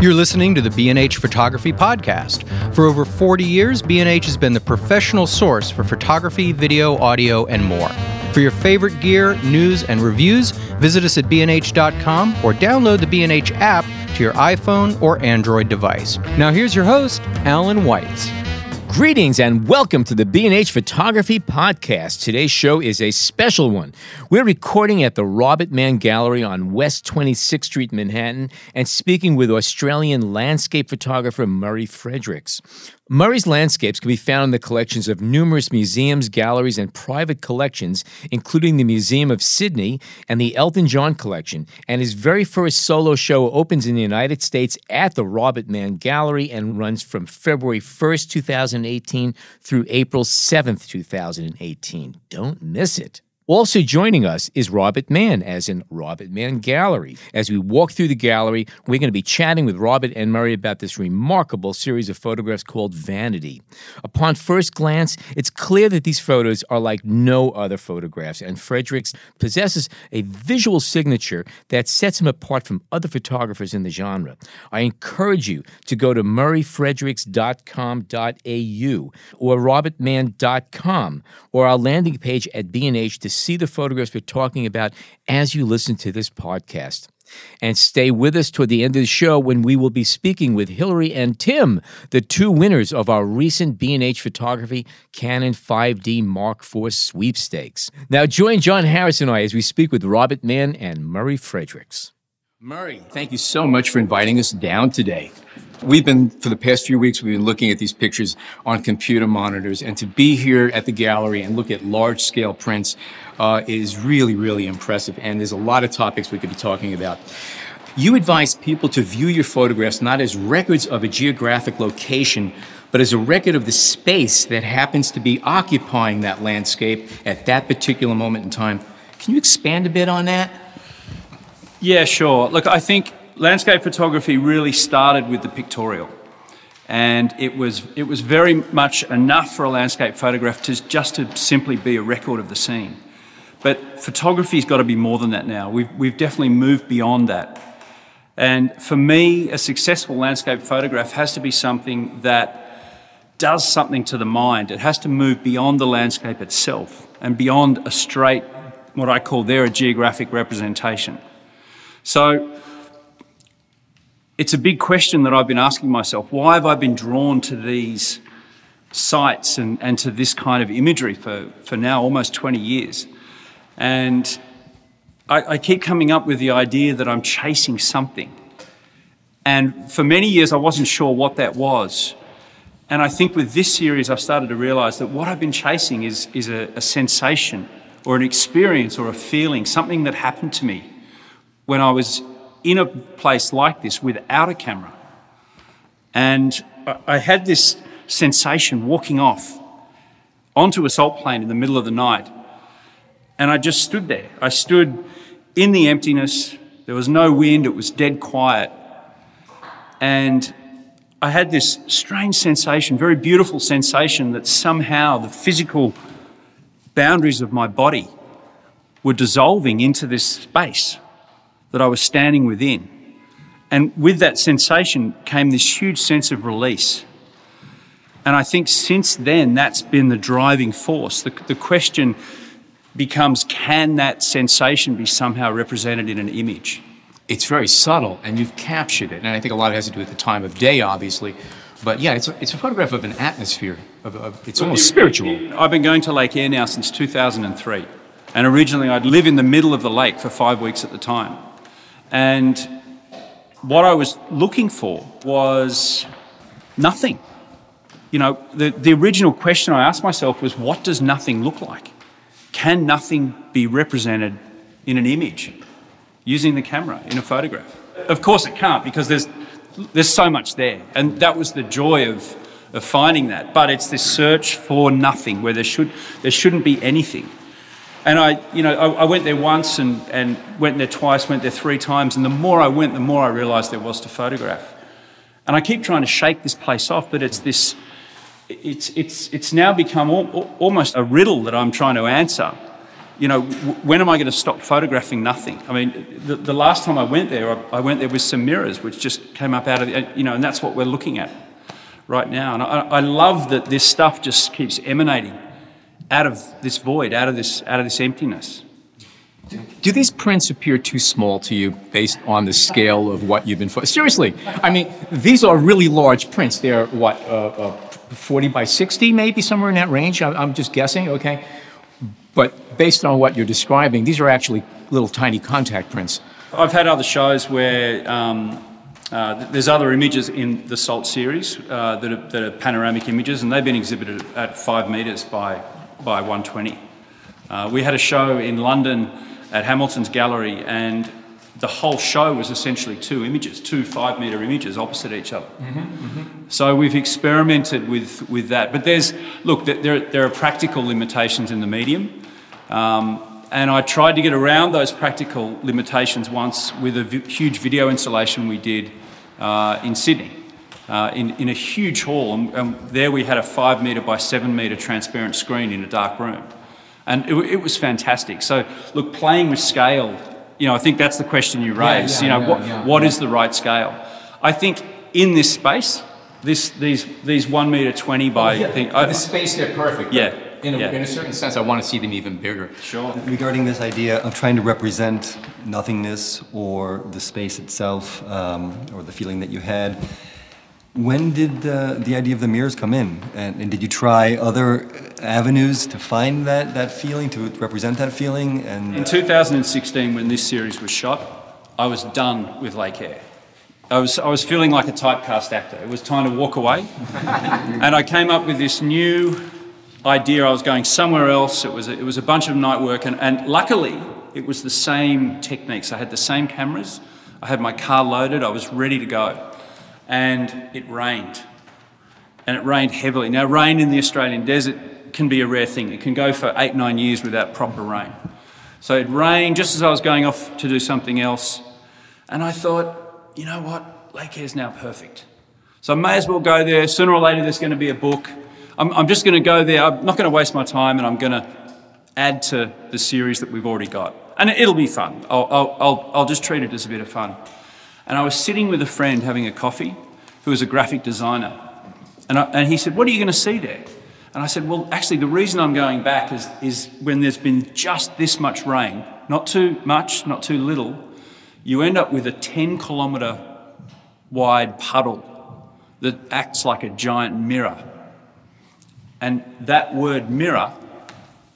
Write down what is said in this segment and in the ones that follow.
You're listening to the B&H Photography Podcast. For over 40 years, B&H has been the professional source for photography, video, audio, and more. For your favorite gear, news, and reviews, visit us at bnh.com or download the B&H app to your iPhone or Android device. Now here's your host, Allan Weitz. Greetings and welcome to the B&H Photography Podcast. Today's show is a special one. We're recording at the Robert Mann Gallery on West 26th Street, Manhattan, and speaking with Australian landscape photographer Murray Fredericks. Murray's landscapes can be found in the collections of numerous museums, galleries, and private collections, including the Museum of Sydney and the Elton John Collection. And his very first solo show opens in the United States at the Robert Mann Gallery and runs from February 1st, 2018 through April 7th, 2018. Don't miss it. Also joining us is Robert Mann, as in Robert Mann Gallery. As we walk through the gallery, we're going to be chatting with Robert and Murray about this remarkable series of photographs called Vanity. Upon first glance, it's clear that these photos are like no other photographs, and Fredericks possesses a visual signature that sets him apart from other photographers in the genre. I encourage you to go to murrayfredericks.com.au or robertmann.com or our landing page at B&H to see the photographs we're talking about as you listen to this podcast. And stay with us toward the end of the show when we will be speaking with Hillary and Tim, the two winners of our recent B&H Photography Canon 5D Mark IV sweepstakes. Now join John Harris and I as we speak with Robert Mann and Murray Fredericks. Murray, thank you so much for inviting us down today. We've been, for the past few weeks, we've been looking at these pictures on computer monitors, and to be here at the gallery and look at large scale prints uh, is really, really impressive. And there's a lot of topics we could be talking about. You advise people to view your photographs not as records of a geographic location, but as a record of the space that happens to be occupying that landscape at that particular moment in time. Can you expand a bit on that? Yeah, sure. Look, I think landscape photography really started with the pictorial. And it was, it was very much enough for a landscape photograph to just to simply be a record of the scene. But photography's got to be more than that now. We've, we've definitely moved beyond that. And for me, a successful landscape photograph has to be something that does something to the mind. It has to move beyond the landscape itself and beyond a straight, what I call there, a geographic representation. So it's a big question that I've been asking myself. Why have I been drawn to these sites and, and to this kind of imagery for, for now almost 20 years? And I, I keep coming up with the idea that I'm chasing something. And for many years, I wasn't sure what that was. And I think with this series, I've started to realize that what I've been chasing is, is a, a sensation or an experience or a feeling, something that happened to me when I was in a place like this without a camera. And I had this sensation walking off onto a salt plane in the middle of the night. And I just stood there. I stood in the emptiness. There was no wind. It was dead quiet. And I had this strange sensation, very beautiful sensation that somehow the physical boundaries of my body were dissolving into this space that I was standing within. And with that sensation came this huge sense of release. And I think since then, that's been the driving force. The, the question becomes can that sensation be somehow represented in an image? It's very subtle, and you've captured it. And I think a lot of it has to do with the time of day, obviously. But yeah, it's a, it's a photograph of an atmosphere. Of, of it's almost spiritual. I've been going to Lake Eyre now since 2003. And originally, I'd live in the middle of the lake for five weeks at the time. And what I was looking for was nothing. You know, the, the original question I asked myself was what does nothing look like? Can nothing be represented in an image using the camera in a photograph? Of course it can't because there's, there's so much there. And that was the joy of, of finding that. But it's this search for nothing where there, should, there shouldn't be anything. And I, you know, I, I, went there once and, and went there twice, went there three times, and the more I went, the more I realised there was to photograph. And I keep trying to shake this place off, but it's this, it's, it's, it's now become al- almost a riddle that I'm trying to answer. you know, w- when am I going to stop photographing nothing? I mean, the, the last time I went there, I, I, went there with some mirrors, which just came up out of the, you know, and that's what we're looking at right now. And I, I love that this stuff just keeps emanating out of this void, out of this, out of this emptiness. Do these prints appear too small to you based on the scale of what you've been? Seriously, I mean, these are really large prints. They're what, uh, uh, 40 by 60, maybe somewhere in that range. I'm, I'm just guessing. Okay, but based on what you're describing, these are actually little tiny contact prints. I've had other shows where um, uh, there's other images in the SALT series uh, that, are, that, are, panoramic images, and they've been exhibited at five metres by, by 120. Uh, we had a show in London at Hamilton's Gallery, and the whole show was essentially two images, two five metre images opposite each other. Mm-hmm, mm-hmm. So we've experimented with, with that. But there's, look, there, there are practical limitations in the medium. Um, and I tried to get around those practical limitations once with a v- huge video installation we did uh, in Sydney. Uh, in, in a huge hall, and, and, there we had a five metre by seven metre transparent screen in a dark room. And it, it was fantastic. So, look, playing with scale you know, I think that's the question you raise. Yeah, yeah, you know, yeah, what, what is the right scale? I think in this space, this these these one meter twenty by yeah, thing, the space they're perfect. Yeah. In a, yeah. in a certain sense, I want to see them even bigger. Sure. Regarding this idea of trying to represent nothingness or the space itself um, or the feeling that you had, when did uh, the idea of the mirrors come in? And, and, did you try other avenues to find that, that feeling, to represent that feeling? And In 2016, when this series was shot, I was done with Lake Eyre. I was, I was feeling like a typecast actor. It was time to walk away. and I came up with this new idea. I was going somewhere else. It was a, it was a bunch of night work. And, and luckily, it was the same techniques. I had the same cameras. I had my car loaded. I was ready to go and it rained. And it rained heavily. Now, rain in the Australian desert can be a rare thing. It can go for eight, nine years without proper rain. So it rained just as I was going off to do something else. And I thought, you know what? Lake Eyre's now perfect. So I may as well go there. Sooner or later, there's going to be a book. I'm, I'm just going to go there. I'm not going to waste my time and I'm going to add to the series that we've already got. And it'll be fun. I'll, I'll, I'll, I'll just treat it as a bit of fun. And I was sitting with a friend having a coffee who was a graphic designer. And, I, and he said, What are you going to see there? And I said, Well, actually, the reason I'm going back is, is when there's been just this much rain, not too much, not too little, you end up with a 10 kilometre wide puddle that acts like a giant mirror. And that word mirror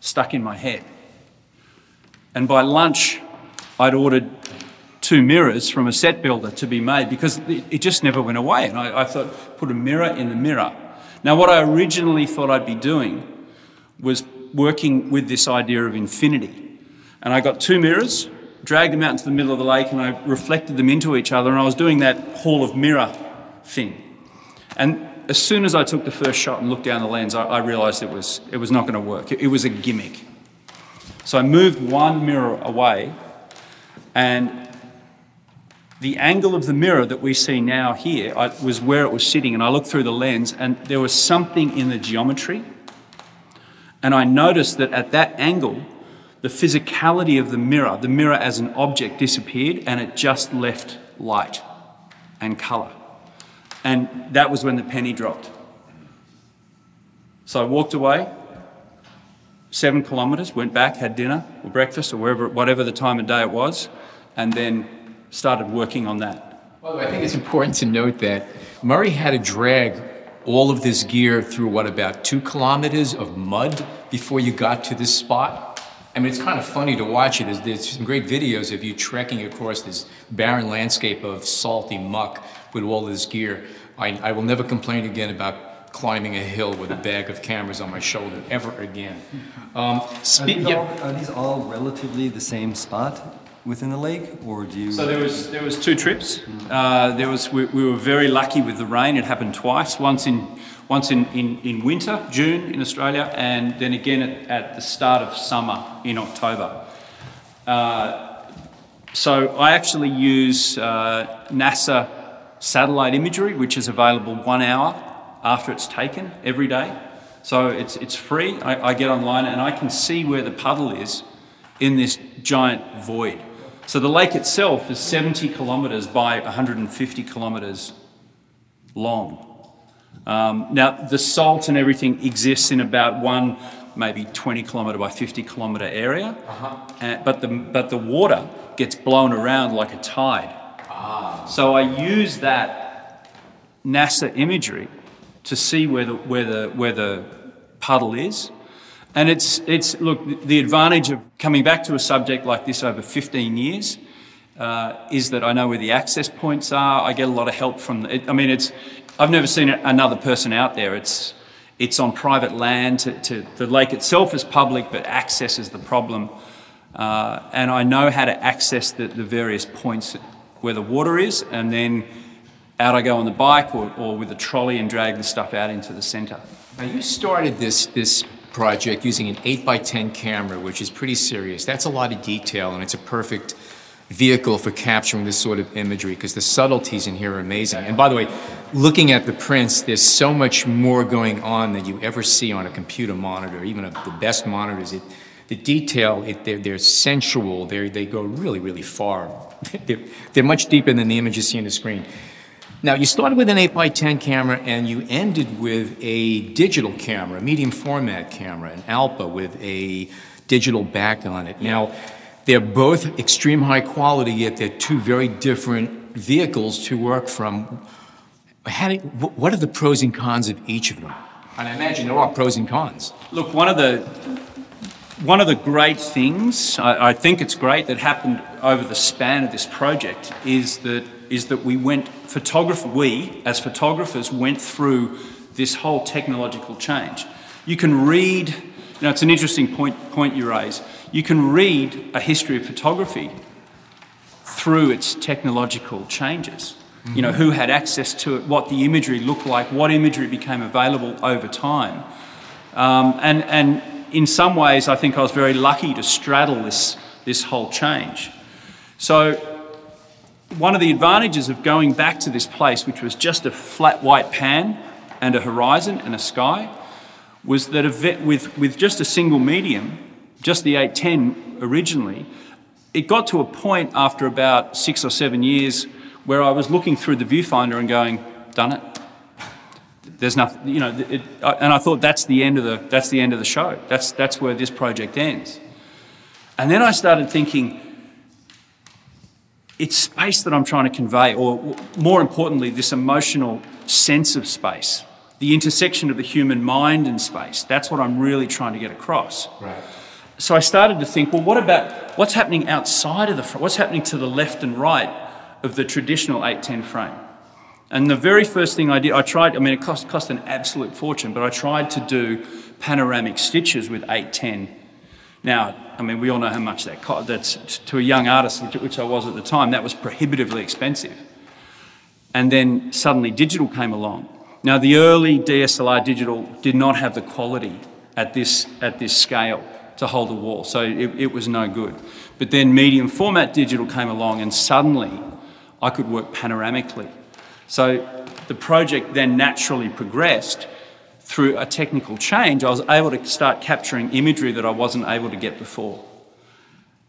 stuck in my head. And by lunch, I'd ordered two mirrors from a set builder to be made because it just never went away. And I, I thought, put a mirror in the mirror. Now, what I originally thought I'd be doing was working with this idea of infinity. And I got two mirrors, dragged them out into the middle of the lake, and I reflected them into each other. And I was doing that hall of mirror thing. And as soon as I took the first shot and looked down the lens, I, I realised it was, it was not going to work. It, it was a gimmick. So I moved one mirror away and the angle of the mirror that we see now here I, was where it was sitting, and I looked through the lens, and there was something in the geometry. And I noticed that at that angle, the physicality of the mirror, the mirror as an object, disappeared, and it just left light and colour. And that was when the penny dropped. So I walked away, seven kilometres, went back, had dinner or breakfast or wherever, whatever the time of day it was, and then started working on that. Well, I think it's important to note that Murray had to drag all of this gear through what about two kilometers of mud before you got to this spot. I mean, it's kind of funny to watch it. There's some great videos of you trekking across this barren landscape of salty muck with all this gear. I, I will never complain again about climbing a hill with a bag of cameras on my shoulder ever again. Um, are, these all, are these all relatively the same spot? Within the lake, or do you? So there was there was two trips. Uh, there was we, we, were very lucky with the rain. It happened twice. Once in once in, in, in winter, June in Australia, and then again at, at the start of summer in October. Uh, so I actually use uh, NASA satellite imagery, which is available one hour after it's taken every day. So it's it's free. I, I get online and I can see where the puddle is in this giant void. So the lake itself is 70 kilometres by 150 kilometres long. Um, now, the salt and everything exists in about one, maybe 20 kilometre by 50 kilometre area, uh-huh. uh, but, the, but the water gets blown around like a tide. Ah. So I use that NASA imagery to see where the, where the, where the puddle is. And it's, it's, look, the advantage of coming back to a subject like this over 15 years uh, is that I know where the access points are. I get a lot of help from, the, I mean, it's, I've never seen another person out there. It's, it's on private land. To, to, the lake itself is public, but access is the problem. Uh, and I know how to access the, the various points where the water is, and then out I go on the bike or, or with a trolley and drag the stuff out into the centre. Now you started this this project using an 8 by 10 camera, which is pretty serious. That's a lot of detail, and it's a perfect vehicle for capturing this sort of imagery because the subtleties in here are amazing. And by the way, looking at the prints, there's so much more going on than you ever see on a computer monitor, even the best monitors. It, the detail, it, they're, they're, sensual, they're, they go really, really far. they're, they're much deeper than the image you see on the screen. Now, you started with an 8 by 10 camera and you ended with a digital camera, a medium format camera, an Alpa with a digital back on it. Now, they're both extreme high quality, yet they're two very different vehicles to work from. Do, what are the pros and cons of each of them? And I imagine there are pros and cons. Look, one of the one of the great things I, I think it's great that happened over the span of this project is that is that we went, photographer, we as photographers went through this whole technological change. You can read, you know, it's an interesting point, point you raise. You can read a history of photography through its technological changes. Mm-hmm. You know, who had access to it, what the imagery looked like, what imagery became available over time. Um, and, and in some ways, I think I was very lucky to straddle this, this whole change. So one of the advantages of going back to this place, which was just a flat white pan and a horizon and a sky, was that with, with just a single medium, just the 810 originally, it got to a point after about six or seven years where I was looking through the viewfinder and going, done it. There's nothing, you know, it, and I thought that's the end of the, that's the end of the show. That's, that's where this project ends. And then I started thinking, it's space that I'm trying to convey, or more importantly, this emotional sense of space, the intersection of the human mind and space. That's what I'm really trying to get across. Right. So I started to think, well, what about what's happening outside of the front? What's happening to the left and right of the traditional 810 frame? And the very first thing I did, I tried, I mean, it cost, cost an absolute fortune, but I tried to do panoramic stitches with 810 now, I mean, we all know how much that cost. That's to a young artist, which I was at the time, that was prohibitively expensive. And then suddenly digital came along. Now, the early DSLR digital did not have the quality at this, at this scale to hold a wall, so it, it was no good. But then medium format digital came along, and suddenly I could work panoramically. So the project then naturally progressed through a technical change, I was able to start capturing imagery that I wasn't able to get before.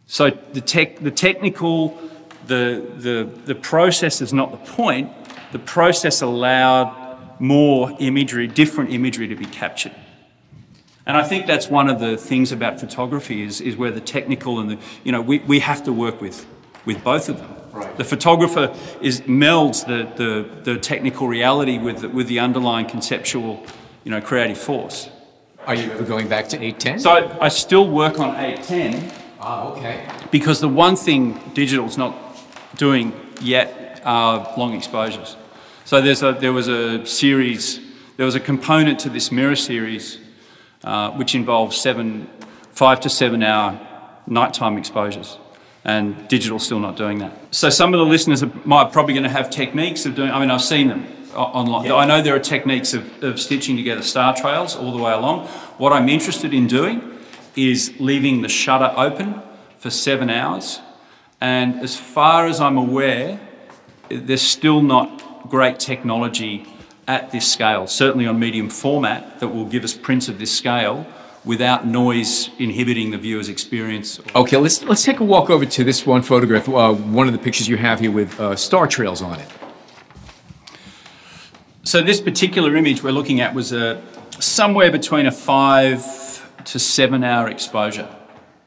So the, tech, the technical, the, the, the process is not the point. The process allowed more imagery, different imagery to be captured. And I think that's one of the things about photography is, is where the technical and the, you know, we, we have to work with, with both of them. Right. The photographer is melds the, the, the technical reality with the, with the underlying conceptual you know, creative force. Are you ever going back to 810? So I, I still work on 810. Ah, okay. Because the one thing digital's not doing yet are long exposures. So there's a, there was a series, there was a component to this mirror series uh, which involves seven, five to seven hour nighttime exposures. And digital's still not doing that. So some of the listeners are might probably going to have techniques of doing. I mean, I've seen them online. I know there are techniques of, of stitching together star trails all the way along. What I'm interested in doing is leaving the shutter open for seven hours. And as far as I'm aware, there's still not great technology at this scale, certainly on medium format, that will give us prints of this scale without noise inhibiting the viewer's experience. Okay, let's let's take a walk over to this one photograph. Uh, one of the pictures you have here with uh, star trails on it. So this particular image we're looking at was a somewhere between a five to seven hour exposure,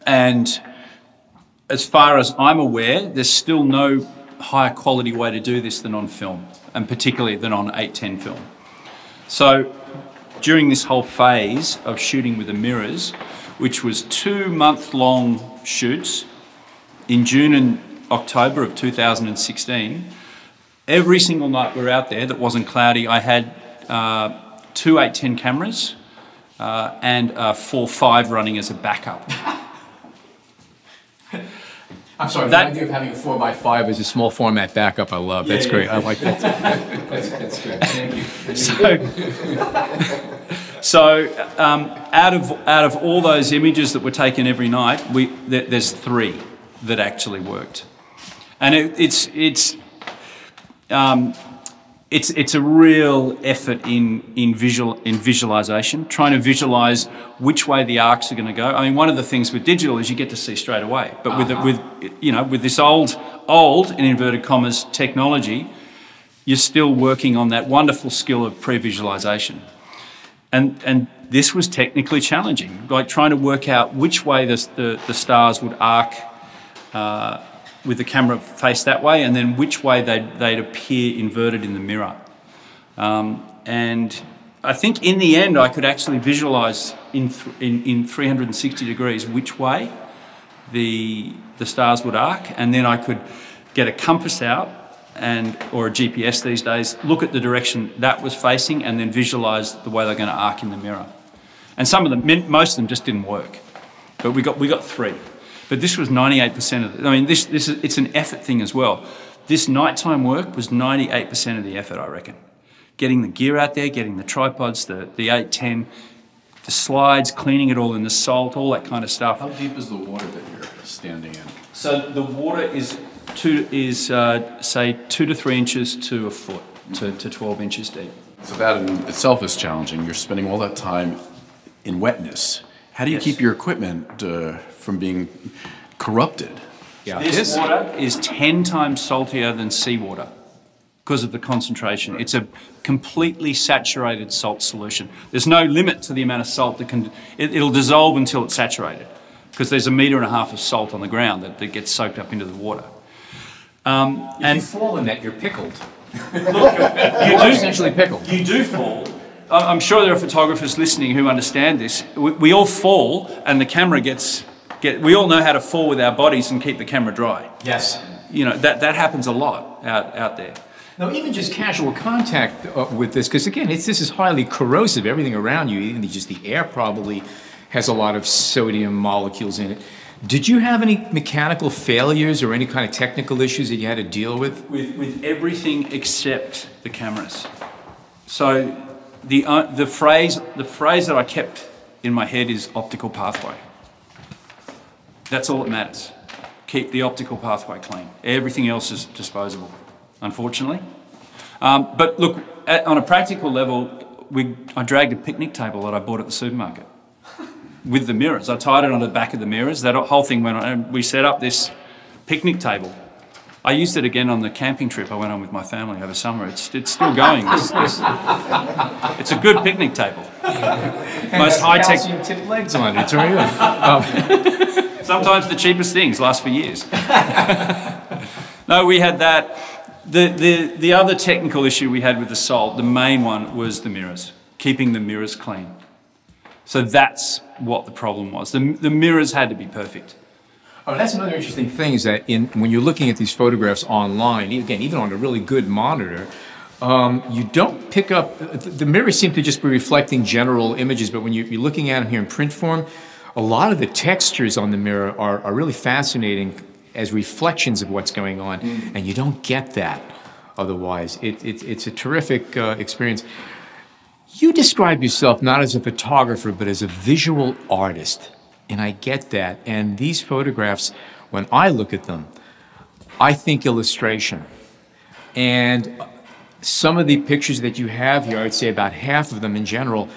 and as far as I'm aware, there's still no higher quality way to do this than on film, and particularly than on 810 film. So during this whole phase of shooting with the mirrors, which was two month long shoots in June and October of 2016, every single night we were out there that wasn't cloudy, I had uh, two 810 cameras uh, and a 4 5 running as a backup. I'm sorry, That- the idea of having a four by five as a small format backup, I love. That's Yeah, great. yeah. I like that. that's, that's good. Thank you. So, so um, out of out of all those images that were taken every night, we there, there's three that actually worked, and it, it's it's um, it's it's a real effort in in visual in visualization, trying to visualize which way the arcs are going to go. I mean, one of the things with digital is you get to see straight away, but with the, with you know with this old old in inverted commas technology, you're still working on that wonderful skill of pre-visualization, and and this was technically challenging, like trying to work out which way the the, the stars would arc. Uh, with the camera faced that way, and then which way they'd, they'd appear inverted in the mirror. Um, and I think in the end, I could actually visualize in, th- in, in 360 degrees which way the, the stars would arc, and then I could get a compass out and or a GPS these days, look at the direction that was facing, and then visualize the way they're going to arc in the mirror. And some of them, most of them just didn't work, but we got we got three. But this was 98% of it. I mean, this this is it's an effort thing as well. This nighttime work was 98% of the effort, I reckon. Getting the gear out there, getting the tripods, the the 810, the slides, cleaning it all in the salt, all that kind of stuff. How deep is the water that you're standing in? So the water is two is uh, say two to three inches to a foot to, to 12 inches deep. So that in itself is challenging. You're spending all that time in wetness. How do you Yes. keep your equipment uh, from being corrupted? Yeah. This water is 10 times saltier than seawater because of the concentration. It's a completely saturated salt solution. There's no limit to the amount of salt that can, it, it'll dissolve until it's saturated because there's a metre and a half of salt on the ground that, that gets soaked up into the water. Um, If and you fall in that, you're pickled. you You're do, essentially pickled. you do fall. I- I'm sure there are photographers listening who understand this. We, we all fall, and the camera gets, get, we all know how to fall with our bodies and keep the camera dry. Yes. You know, that, that happens a lot out, out there. Now, even just casual contact uh, with this, because again, it's, this is highly corrosive. Everything around you, even just the air, probably has a lot of sodium molecules in it. Did you have any mechanical failures or any kind of technical issues that you had to deal with? with, with everything except the cameras. So the, uh, the, phrase, the phrase that I kept in my head is optical pathway. That's all that matters. Keep the optical pathway clean. Everything else is disposable, unfortunately. Um, but look, at, on a practical level, we, I dragged a picnic table that I bought at the supermarket with the mirrors. I tied it on the back of the mirrors. That whole thing went on, and we set up this picnic table. I used it again on the camping trip I went on with my family over summer. It's, it's still going. It's, it's, it's a good picnic table. Most high tech. Tipped legs on it. Good. Sometimes the cheapest things last for years. no, we had that. The, the, the other technical issue we had with the salt, the main one was the mirrors, keeping the mirrors clean. So that's what the problem was. The, the mirrors had to be perfect. Oh, that's another interesting thing is that in when you're looking at these photographs online, again, even on a really good monitor, um, you don't pick up. The the mirrors seem to just be reflecting general images, but when you, you're looking at them here in print form, a lot of the textures on the mirror are, are really fascinating as reflections of what's going on, and you don't get that otherwise. It, it, it's a terrific uh, experience. You describe yourself not as a photographer, but as a visual artist. And I get that. And these photographs, when I look at them, I think illustration. And some of the pictures that you have here, I'd say about half of them in general,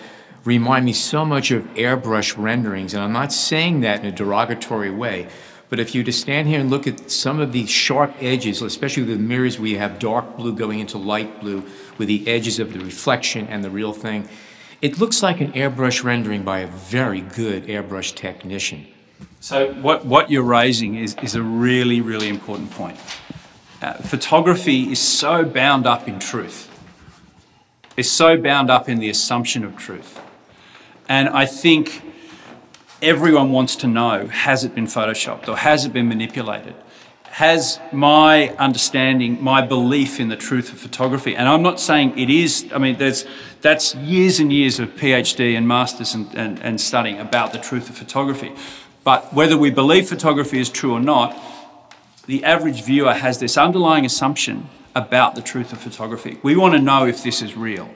remind me so much of airbrush renderings, and I'm not saying that in a derogatory way. But if you to stand here and look at some of the sharp edges, especially with the mirrors where you have dark blue going into light blue, with the edges of the reflection and the real thing, it looks like an airbrush rendering by a very good airbrush technician. So what, what you're raising is, is a really, really important point. Uh, photography is so bound up in truth. It's so bound up in the assumption of truth. And I think everyone wants to know, has it been photoshopped or has it been manipulated? Has my understanding, my belief in the truth of photography, and I'm not saying it is, I mean, there's, that's years and years of PhD and masters and, and, and studying about the truth of photography. But whether we believe photography is true or not, the average viewer has this underlying assumption about the truth of photography. We want to know if this is real.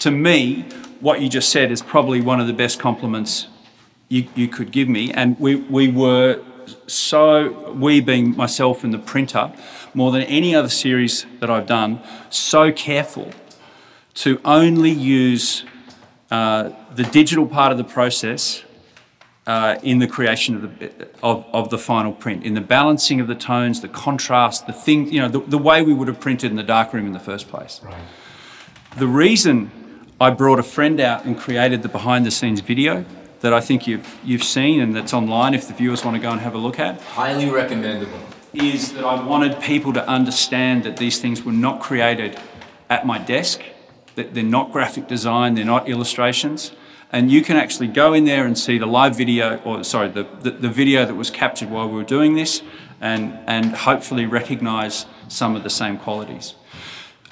To me, what you just said is probably one of the best compliments you, you could give me. And we, we were so, we being myself and the printer, more than any other series that I've done, so careful to only use uh, the digital part of the process uh, in the creation of the, of, of the final print, in the balancing of the tones, the contrast, the thing, you know, the, the way we would have printed in the darkroom in the first place. Right. The reason I brought a friend out and created the behind the scenes video that I think you've, you've seen and that's online if the viewers want to go and have a look at Highly recommendable. is that I wanted people to understand that these things were not created at my desk, that they're not graphic design, they're not illustrations. And you can actually go in there and see the live video, or sorry, the, the, the video that was captured while we were doing this, and, and hopefully recognize some of the same qualities.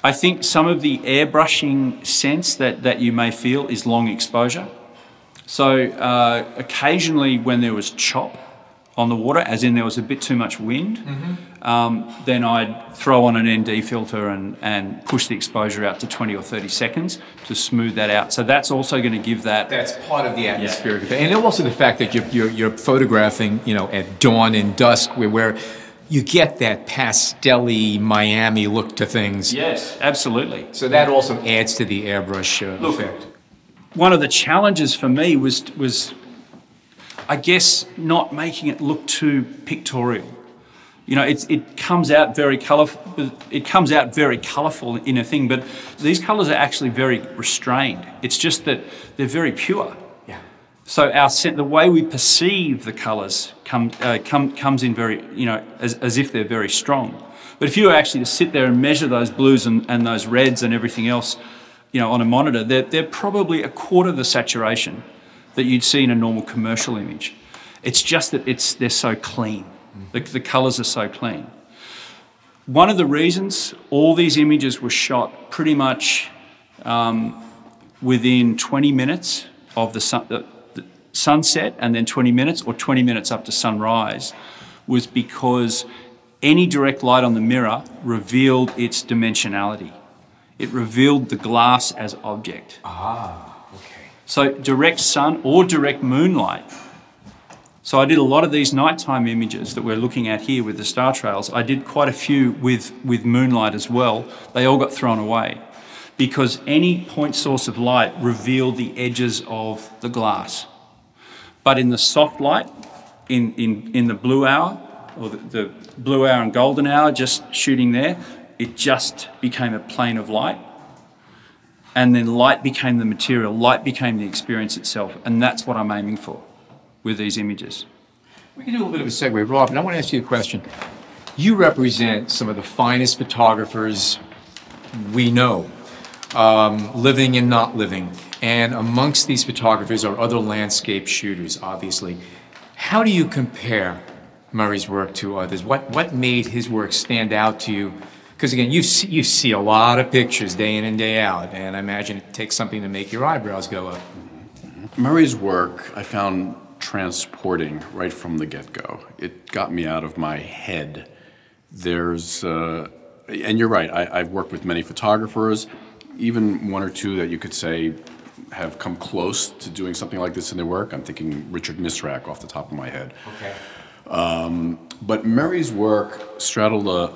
I think some of the airbrushing sense that, that you may feel is long exposure. So uh, occasionally when there was chop on the water, as in there was a bit too much wind, um, then I'd throw on an ND filter and, and push the exposure out to 20 or 30 seconds to smooth that out. So that's also going to give that. That's part of the atmospheric effect. And also the fact that you're, you're, you're photographing, you know, at dawn and dusk where, where you get that pastel Miami look to things. Yes, absolutely. So that also adds to the airbrush uh, Look, effect. One of the challenges for me was was I guess not making it look too pictorial. You know, it's, it comes out very colourful. It comes out very colourful in a thing, but these colours are actually very restrained. It's just that they're very pure. Yeah. So our the way we perceive the colours come, uh, come, comes in very, you know, as, as if they're very strong. But if you were actually to sit there and measure those blues and, and those reds and everything else, you know, on a monitor, they're, they're probably a quarter of the saturation that you'd see in a normal commercial image. It's just that it's, they're so clean. The, the colours are so clean. One of the reasons all these images were shot pretty much um, within 20 minutes of the, sun, the, the sunset and then 20 minutes or 20 minutes up to sunrise was because any direct light on the mirror revealed its dimensionality. It revealed the glass as object. Ah, okay. So direct sun or direct moonlight. So I did a lot of these nighttime images that we're looking at here with the star trails. I did quite a few with, with moonlight as well. They all got thrown away because any point source of light revealed the edges of the glass. But in the soft light, in, in, in the blue hour, or the, the blue hour and golden hour, just shooting there, it just became a plane of light and then light became the material, light became the experience itself, and that's what I'm aiming for with these images. We can do a little bit of a segue, Rob, and I want to ask you a question. You represent some of the finest photographers we know, um, living and not living. And amongst these photographers are other landscape shooters, obviously. How do you compare Murray's work to others? What, what made his work stand out to you? Because again, you see, you see a lot of pictures day in and day out, and I imagine it takes something to make your eyebrows go up. Murray's work I found transporting right from the get go. It got me out of my head. There's, uh, and you're right, I, I've worked with many photographers, even one or two that you could say have come close to doing something like this in their work. I'm thinking Richard Misrach off the top of my head. Okay. But Murray's work straddled a,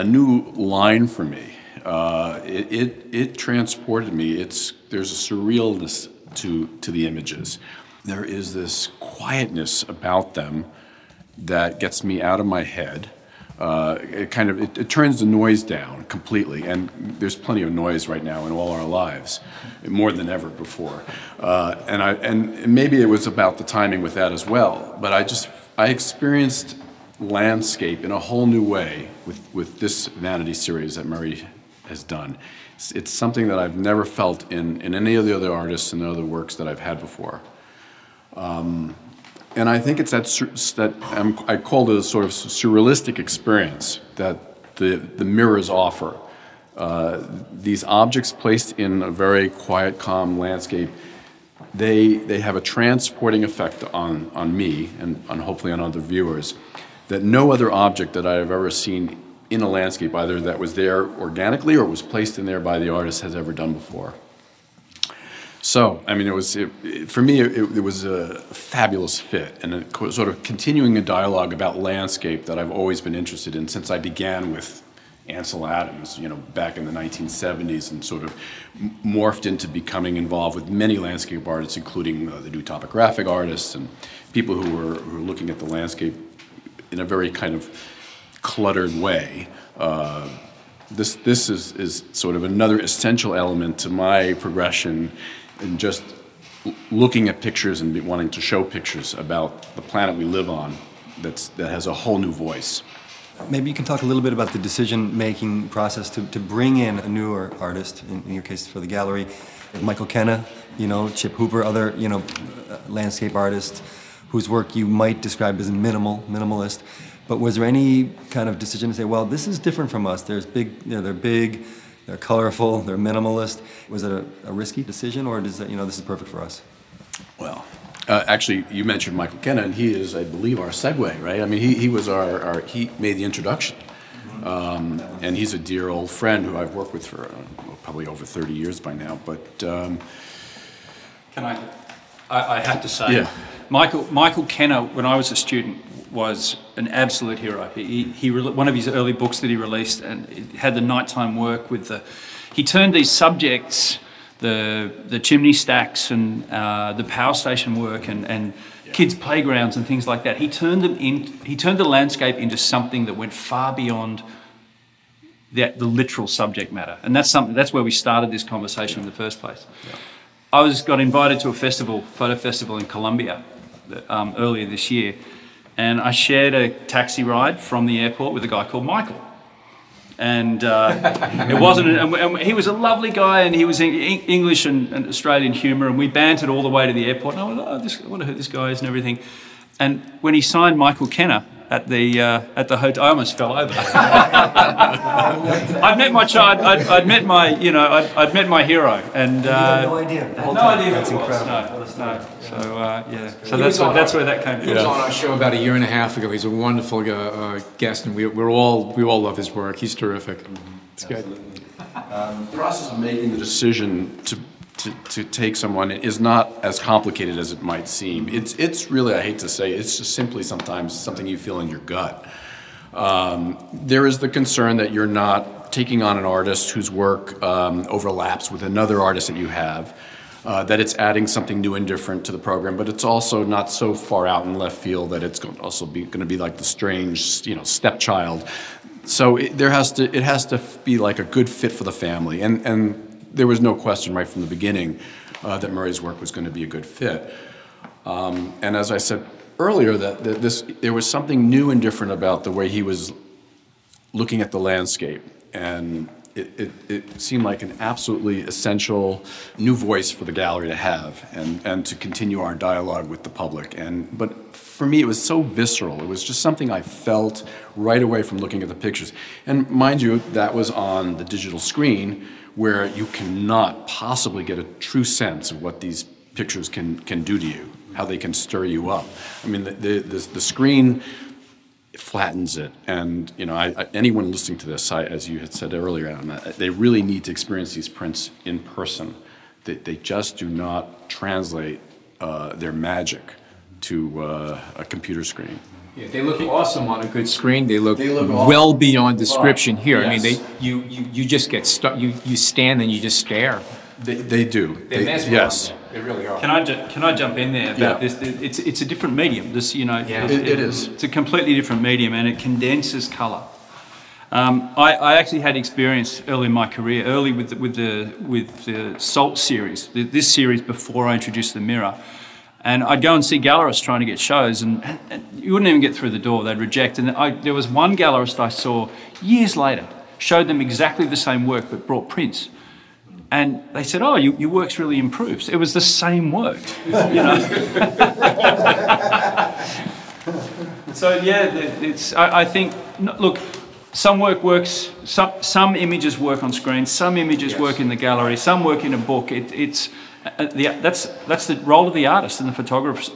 a new line for me. Uh, it, it, it transported me. It's, there's a surrealness to, to the images. There is this quietness about them that gets me out of my head. Uh, it kind of it, it, turns the noise down completely, and there's plenty of noise right now in all our lives, more than ever before. Uh, and I and maybe it was about the timing with that as well. But I just I experienced landscape in a whole new way with with this vanity series that Murray has done. It's, it's something that I've never felt in in any of the other artists and the other works that I've had before. Um, and I think it's that, that um, I call it a sort of surrealistic experience that the, the mirrors offer. Uh, these objects placed in a very quiet, calm landscape, they, they have a transporting effect on, on me and on hopefully on other viewers that no other object that I have ever seen in a landscape, either that was there organically or was placed in there by the artist, has ever done before. So, I mean, it was it, it, for me. It, it, was a fabulous fit, and a, sort of continuing a dialogue about landscape that I've always been interested in since I began with Ansel Adams, you know, back in the 1970s, and sort of morphed into becoming involved with many landscape artists, including uh, the new topographic artists and people who were, who were looking at the landscape in a very kind of cluttered way. Uh, this this is, is sort of another essential element to my progression in just looking at pictures and wanting to show pictures about the planet we live on that's, that has a whole new voice. Maybe you can talk a little bit about the decision-making process to, to bring in a newer artist, in, in your case for the gallery, Michael Kenna, you know, Chip Hooper, other, you know, uh, landscape artists whose work you might describe as minimal, minimalist. But was there any kind of decision to say, well, this is different from us. There's big, you know, they're big, they're colorful, they're minimalist. Was it a, a risky decision, or does that, you know, this is perfect for us? Well, uh, actually, you mentioned Michael Kenna, and he is, I believe, our segue, right? I mean, he, he was our, our he made the introduction. Um, and he's a dear old friend who I've worked with for uh, probably over 30 years by now. But um, can I, I? I have to say, yeah. Michael Michael Kenna, when I was a student, was an absolute hero. He, he, one of his early books that he released and had the nighttime work with the. He turned these subjects, the the chimney stacks and uh, the power station work and and kids' playgrounds and things like that. He turned them in. He turned the landscape into something that went far beyond. The, the literal subject matter, and that's something. That's where we started this conversation yeah. in the first place. Yeah. I was got invited to a festival, photo festival in Colombia, um, earlier this year, and I shared a taxi ride from the airport with a guy called Michael. And uh, it wasn't, and he was a lovely guy, and he was in English and, and, Australian humour, and we bantered all the way to the airport. And I was oh, this, I wonder who this guy is and everything. And when he signed Michael Kenna, at the uh, at the hotel. I almost fell over. I'd met my child. I'd, I'd, met my you know I'd, I'd met my hero, and uh, no idea. no idea. That's incredible. No, no. So uh, yeah. So that's where, that's where that came from. He was on our show about a year and a half ago. He's a wonderful uh, guest, and we we're all we all love his work. He's terrific. Mm-hmm. It's good. Um, the process of making the decision to to, to take someone is not as complicated as it might seem. It's, it's really, I hate to say, it's just simply sometimes something you feel in your gut. Um, there is the concern that you're not taking on an artist whose work um, overlaps with another artist that you have, uh, that it's adding something new and different to the program, but it's also not so far out in left field that it's going to also be going to be like the strange, you know, stepchild. So it, there has to it has to be like a good fit for the family, and and there was no question right from the beginning uh, that Murray's work was going to be a good fit. Um, and as I said earlier, that, that this there was something new and different about the way he was looking at the landscape, and it, it, it, seemed like an absolutely essential new voice for the gallery to have and, and to continue our dialogue with the public. And, but for me, it was so visceral. It was just something I felt right away from looking at the pictures. And mind you, that was on the digital screen, where you cannot possibly get a true sense of what these pictures can, can do to you, how they can stir you up. I mean, the, the, the, the screen flattens it, and you know, I, I, anyone listening to this, I, as you had said earlier, Adam, they really need to experience these prints in person. They, they just do not translate uh, their magic to uh, a computer screen. Yeah, they look awesome on a good screen. They look, they look well awesome. beyond description here. Yes. I mean, they you, you, you just get stuck. You you stand and you just stare. They, they do. They, yes. They really are. Can I ju- can I jump in there about Yeah. this? It's it's a different medium. This you know, Yeah. It- it is. It's a completely different medium, and it condenses color. Um, I, I actually had experience early in my career, early with the, with the with the Salt series, the, this series before I introduced the mirror. And I'd go and see gallerists trying to get shows, and, and- you wouldn't even get through the door. They'd reject. And I, there was one gallerist I saw years later, showed them exactly the same work, but brought prints. And they said, "Oh, you, your work's really improved." It was the same work, you know. so yeah, it's. I, I think. Look, some work works. Some some images work on screen. Some images work in the gallery. Some work in a book. It, it's uh, the, that's that's the role of the artist and the photographer.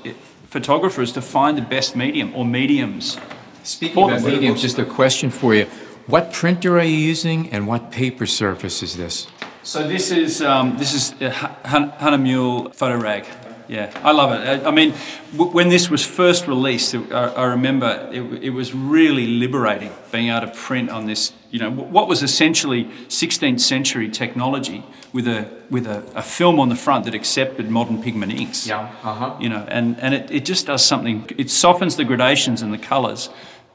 Photographer is to find the best medium or mediums. Speaking For about them. mediums, just a question for you. What printer are you using and what paper surface is this? So this is um, this is a Han- Hahnemühle photo rag. Yeah, I love it. I, I mean, w- when this was first released, it, I, I remember it, it was really liberating being able to print on this. You know, wh- what was essentially 16th century technology with a with a, a film on the front that accepted modern pigment inks. Yeah, uh-huh. You know, and and it, it just does something. It softens the gradations and the colours,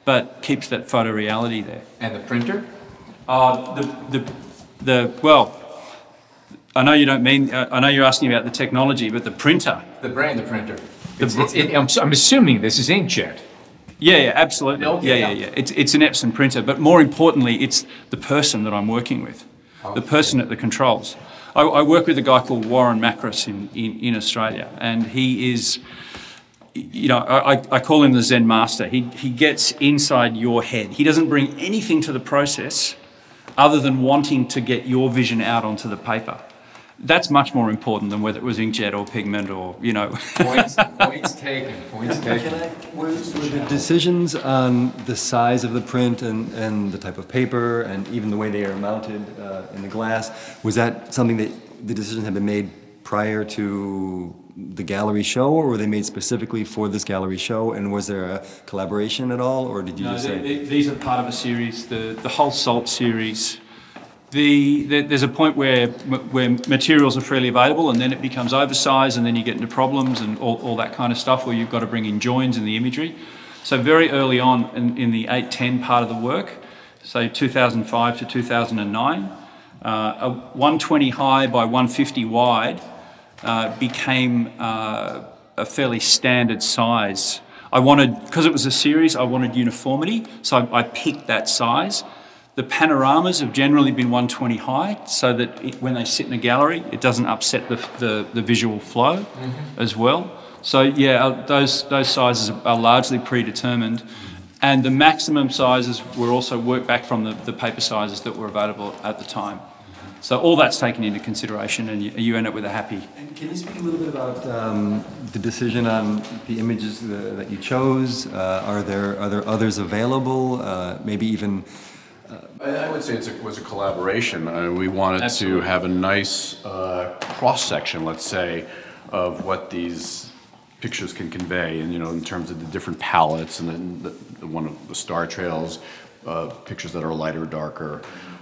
but keeps that photo reality there. And the printer? Uh, the, the, the, well, I know you don't mean, uh, I know you're asking about the technology, but the printer. The brand, the printer. The It's, it's, it, I'm, I'm assuming this is inkjet. Yeah, yeah, absolutely. Okay, yeah, yeah, yeah. yeah. It's, it's an Epson printer, but more importantly, it's the person that I'm working with, the person at the controls. I, I work with a guy called Warren Macros in, in, in Australia, and he is, you know, I, I- I call him the Zen master. He, he gets inside your head. He doesn't bring anything to the process other than wanting to get your vision out onto the paper. That's much more important than whether it was inkjet or pigment or, you know. Points, points taken, points Can taken. I, were, were the decisions on the size of the print and, and the type of paper and even the way they are mounted uh, in the glass, was that something that the decisions had been made prior to the gallery show or were they made specifically for this gallery show? And was there a collaboration at all or did you No, just the- say? the- these are part of a series, the, the whole Salt series. The, the, there's a point where, where materials are freely available and then it becomes oversized and then you get into problems and all, all that kind of stuff where you've got to bring in joins in the imagery. So very early on in, in the 810 part of the work, say 2005 to 2009, uh, a 120 high by 150 wide uh, became uh, a fairly standard size. I wanted, because it was a series, I wanted uniformity, so I, I picked that size. The panoramas have generally been 120 high, so that it, when they sit in a gallery, it doesn't upset the, the, the visual flow as well. So yeah, uh, those those sizes are largely predetermined, and the maximum sizes were also worked back from the, the paper sizes that were available at the time. So all that's taken into consideration, and you, you end up with a happy And Can you speak a little bit about um, the decision on the images uh, that you chose? Uh, Are there, are there others available? Uh, Maybe even, I I would say it was a collaboration. Uh, We wanted to have a nice uh, cross-section, let's say, of what these pictures can convey, and, you know, in terms of the different palettes, and then the- the one of the star trails, uh, pictures that are lighter, darker.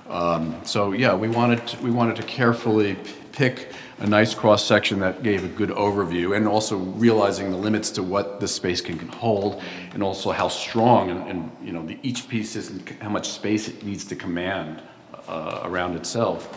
Um, So, yeah, we wanted, to- we wanted to carefully p- pick a nice cross-section that gave a good overview, and also realizing the limits to what the space can can hold, and also how strong, and, and, you know, the- each piece is, and how much space it needs to command uh, around itself.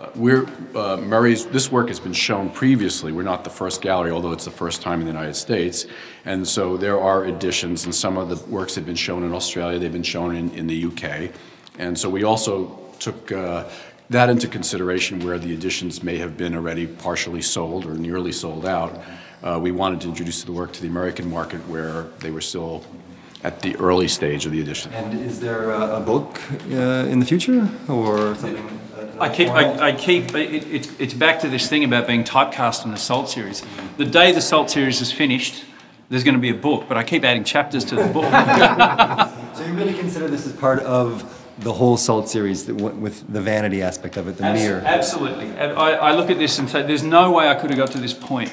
Uh, We're, uh, Murray's, this work has been shown previously. We're not the first gallery, although it's the first time in the United States. And so there are additions, and some of the works have been shown in Australia, they've been shown in, in the UK. And so we also took uh, that into consideration where the editions may have been already partially sold or nearly sold out. Uh, We wanted to introduce the work to the American market where they were still at the early stage of the edition. and is there a a book uh, in the future or something? uh, I keep, I, I keep, it, it's, it's back to this thing about being typecast in the Salt series. The day the Salt series is finished, there's going to be a book, but I keep adding chapters to the book. So you really consider this as part of the whole Salt series that with the vanity aspect of it, the Abs- mirror? Absolutely. I, I look at this and say, there's no way I could have got to this point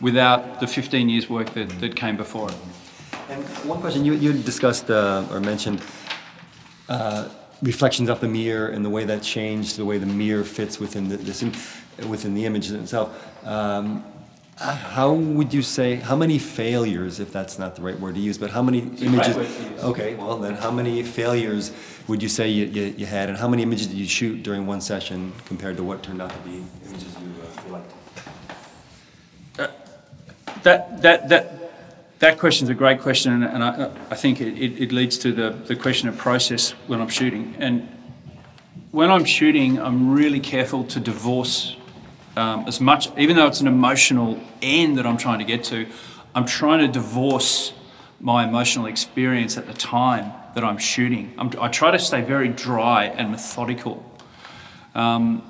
without the 15 years' work that, that came before it. And one question, you, you discussed uh, or mentioned uh, reflections off the mirror and the way that changed, the way the mirror fits within the, this, within the image itself. Um, How would you say, how many failures, if that's not the right word to use, but how many images? Okay, well then, how many failures would you say you, you, you, had, and how many images did you shoot during one session compared to what turned out to be images you, uh, liked? Uh, that, that, that, that question is a great question, and, and I, I think it, it, it leads to the, the question of process when I'm shooting. And when I'm shooting, I'm really careful to divorce um, as much, even though it's an emotional end that I'm trying to get to, I'm trying to divorce my emotional experience at the time that I'm shooting. I'm, i try to stay very dry and methodical. Um,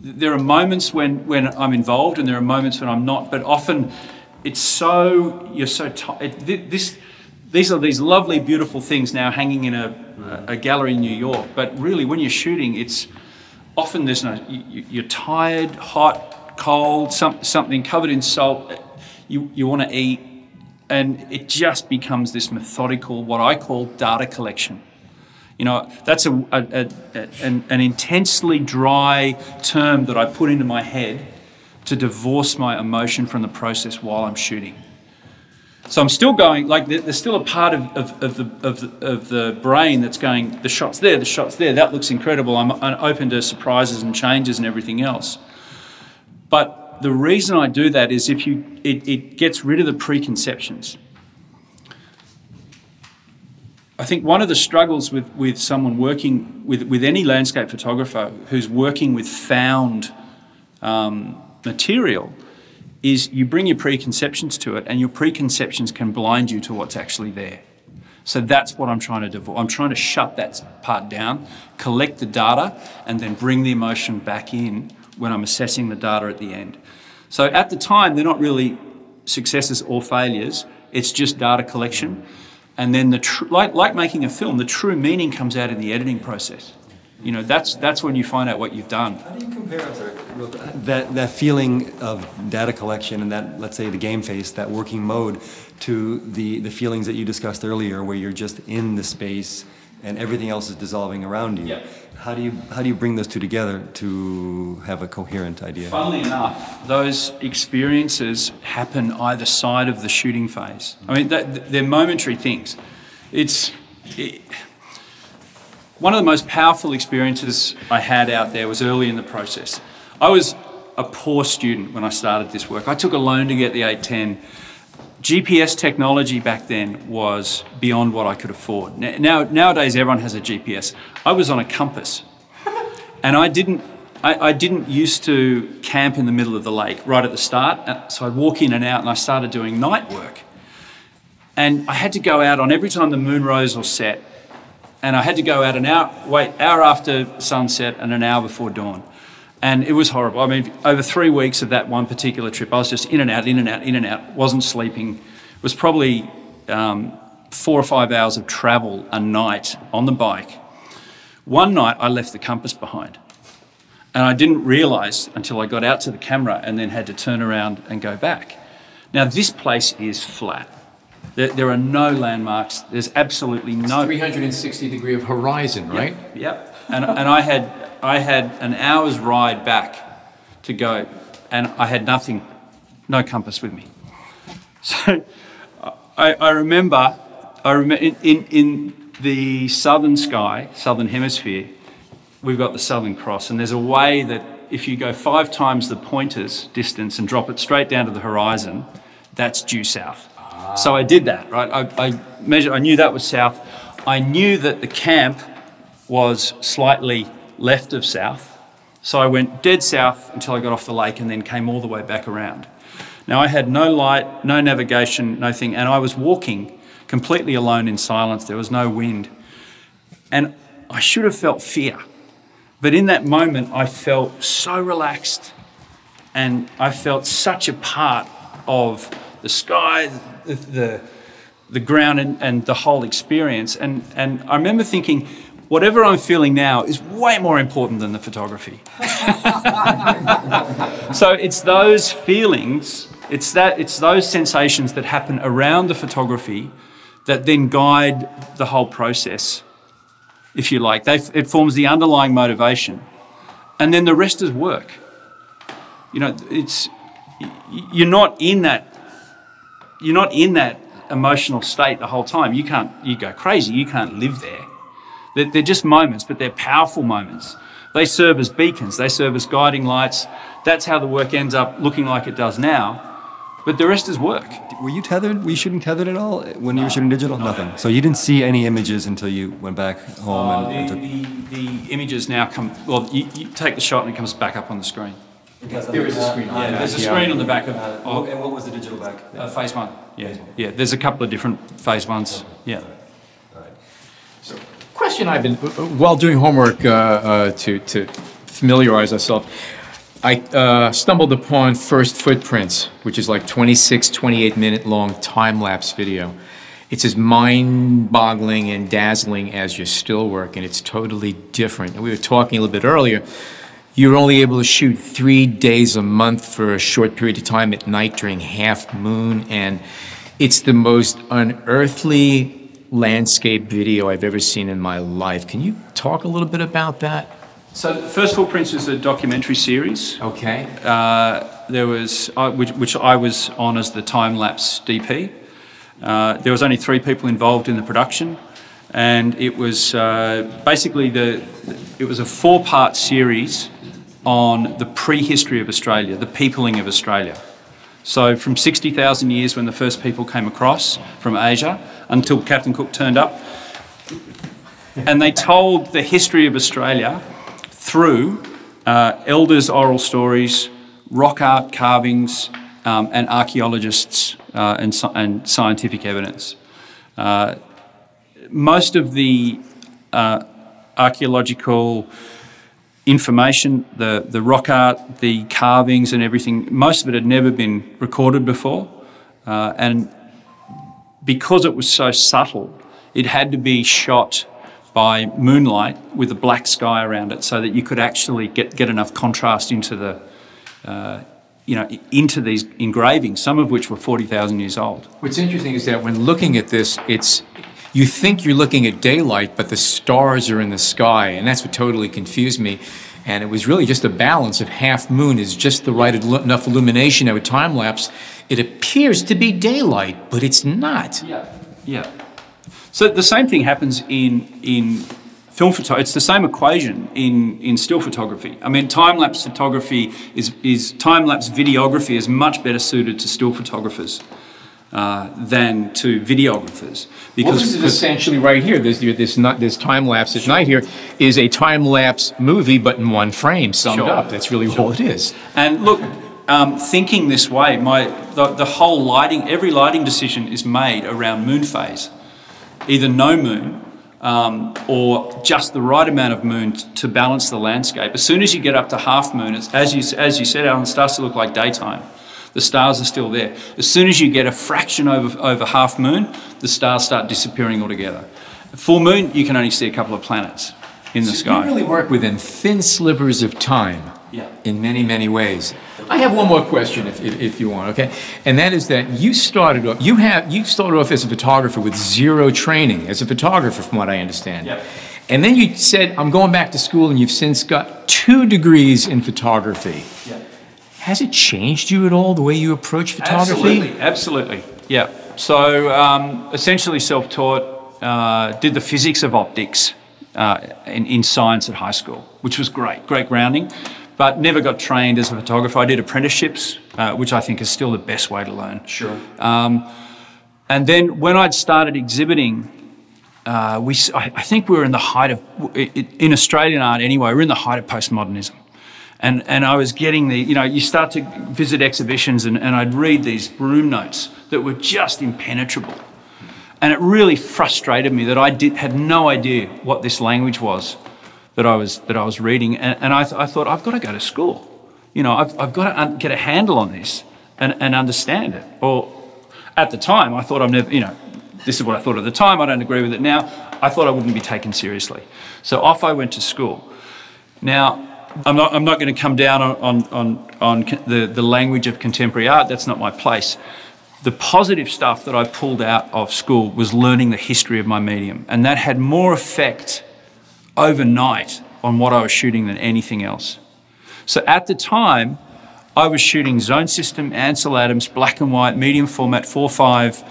there are moments when, when I'm involved and there are moments when I'm not, but often it's so, you're so tired. This, these are these lovely, beautiful things now hanging in a, a gallery in New York, but really when you're shooting, it's, often there's no, you, are tired, hot, cold, some, something covered in salt, you, you want to eat, and it just becomes this methodical, what I call data collection. You know, that's a, a, a, an, an intensely dry term that I put into my head to divorce my emotion from the process while I'm shooting. So I'm still going, like, there's still a part of, of, of, the, of, the, of the brain that's going, the shot's there, the shot's there, that looks incredible. I'm, I'm open to surprises and changes and everything else. But the reason I do that is if you, it, it gets rid of the preconceptions. I think one of the struggles with, with someone working with, with any landscape photographer who's working with found um, material is you bring your preconceptions to it, and your preconceptions can blind you to what's actually there. So that's what I'm trying to do. I'm trying to shut that part down, collect the data, and then bring the emotion back in when I'm assessing the data at the end. So at the time, they're not really successes or failures, it's just data collection. And then, the like, like making a film, the true meaning comes out in the editing process. You know, that's, that's when you find out what you've done. How do you compare that, that feeling of data collection and that, let's say, the game face, that working mode, to the, the feelings that you discussed earlier where you're just in the space and everything else is dissolving around you? Yeah. How do you how do you bring those two together to have a coherent idea? Funnily enough, those experiences happen either side of the shooting phase. I mean, they're momentary things. It's it, one of the most powerful experiences I had out there was early in the process. I was a poor student when I started this work. I took a loan to get the 810. GPS technology back then was beyond what I could afford. Now, nowadays, everyone has a GPS. I was on a compass, and I didn't. I, I didn't used to camp in the middle of the lake right at the start, uh, so I'd walk in and out, and I started doing night work. And I had to go out on every time the moon rose or set and I had to go out an hour, wait, hour after sunset and an hour before dawn. And it was horrible. I mean, over three weeks of that one particular trip, I was just in and out, in and out, in and out, wasn't sleeping. It was probably um, four or five hours of travel a night on the bike. One night, I left the compass behind. And I didn't realize until I got out to the camera and then had to turn around and go back. Now, this place is flat. There, there are no landmarks. There's absolutely no. 360 degree of horizon, right? Yep. yep. And, and I had I had an hour's ride back to go, and I had nothing, no compass with me. So I, I remember, I remember in, in, in the southern sky, southern hemisphere, we've got the Southern Cross, and there's a way that if you go five times the pointer's distance and drop it straight down to the horizon, that's due south. So I did that, right? I, I measured, I knew that was south. I knew that the camp was slightly left of south. So I went dead south until I got off the lake and then came all the way back around. Now I had no light, no navigation, nothing, and I was walking completely alone in silence. There was no wind. And I should have felt fear. But in that moment, I felt so relaxed and I felt such a part of the sky, the, the, ground, and, and the whole experience. And, and I remember thinking, whatever I'm feeling now is way more important than the photography. so it's those feelings, it's that it's those sensations that happen around the photography that then guide the whole process, if you like. They, it forms the underlying motivation. And then the rest is work. You know, it's you're not in that you're not in that emotional state the whole time. You can't you go crazy. You can't live there. They're, they're just moments, but they're powerful moments. They serve as beacons. They serve as guiding lights. That's how the work ends up looking like it does now. But the rest is work. Were you tethered? Were you shooting tethered at all when you were shooting digital? Nothing. So you didn't see any images until you went back home Uh, and, the, and took. the, the images now come. Well, you, you take the shot and it comes back up on the screen. There is a screen on Yeah, that. there's a yeah. screen on the back of, Oh, of and what was the digital back? uh, phase one. Yeah, yeah. There's a couple of different phase ones. Yeah. Question I've been, while doing homework uh, uh, to, to familiarize myself, I uh, stumbled upon First Footprints, which is like 26, 28 minute long time lapse video. It's as mind boggling and dazzling as your still work, and it's totally different. And we were talking a little bit earlier. You're only able to shoot three days a month for a short period of time at night during half moon, and it's the most unearthly landscape video I've ever seen in my life. Can you talk a little bit about that? So, First Footprints is a documentary series. Okay. Uh, there was, I which, which I was on as the time lapse DP. Uh, there was only three people involved in the production, and it was uh, basically the, it was a four-part series on the prehistory of Australia, the peopling of Australia. So from 60,000 years when the first people came across from Asia until Captain Cook turned up, and they told the history of Australia through uh, elders' oral stories, rock art carvings, um, and archaeologists uh, and, and scientific evidence. Uh, most of the uh, archaeological information, the, the rock art, the carvings, and everything, most of it had never been recorded before. Uh, and because it was so subtle, it had to be shot by moonlight with a black sky around it so that you could actually get, get enough contrast into the, uh, you know, into these engravings, some of which were 40,000 years old. What's interesting is that when looking at this, it's you think you're looking at daylight, but the stars are in the sky, and that's what totally confused me. And it was really just a balance of half moon is just the right enough illumination of a time lapse. It appears to be daylight, but it's not. Yeah. Yeah. So the same thing happens in in film photography. It's the same equation in in still photography. I mean, time lapse photography is is time lapse videography is much better suited to still photographers uh, than to videographers Well, this is essentially right here. This this this time lapse at night here is a time lapse movie, but in one frame, summed Sure. up. That's really all it is. And look, um, thinking this way, my the, the whole lighting, every lighting decision is made around moon phase, either no moon um, or just the right amount of moon t- to balance the landscape. As soon as you get up to half moon, it's as you as you said, Allan, it starts to look like daytime. The stars are still there. As soon as you get a fraction over over half moon, the stars start disappearing altogether. Full moon, you can only see a couple of planets in the You sky. You really work within thin slivers of time. Yeah. In many, many ways. I have one more question, if, if, if you want, okay? And that is that you started off, you have, you started off as a photographer with zero training as a photographer, from what I understand. Yeah. And then you said, I'm going back to school, and you've since got two degrees in photography. Yeah. Has it changed you at all, the way you approach photography? Absolutely, absolutely. Yeah. So um, essentially self-taught, uh, did the physics of optics uh, in, in science at high school, which was great, great grounding, but never got trained as a photographer. I did apprenticeships, uh, which I think is still the best way to learn. Sure. Um, and then when I'd started exhibiting, uh, we, I, I think we were in the height of, in Australian art anyway, we're in the height of postmodernism. And, and I was getting the, you know, you start to visit exhibitions and, and I'd read these room notes that were just impenetrable. And it really frustrated me that I did, had no idea what this language was that I was, that I was reading. And, and I, th- I thought, I've got to go to school. You know, I've, I've got to un- get a handle on this and, and understand it. Or at the time, I thought I'm never, you know, this is what I thought at the time. I don't agree with it now. I thought I wouldn't be taken seriously. So off I went to school. Now, I'm not, I'm not going to come down on, on, on, the, the language of contemporary art. That's not my place. The positive stuff that I pulled out of school was learning the history of my medium. And that had more effect overnight on what I was shooting than anything else. So at the time, I was shooting Zone System, Ansel Adams, black and white, medium format, 4.5.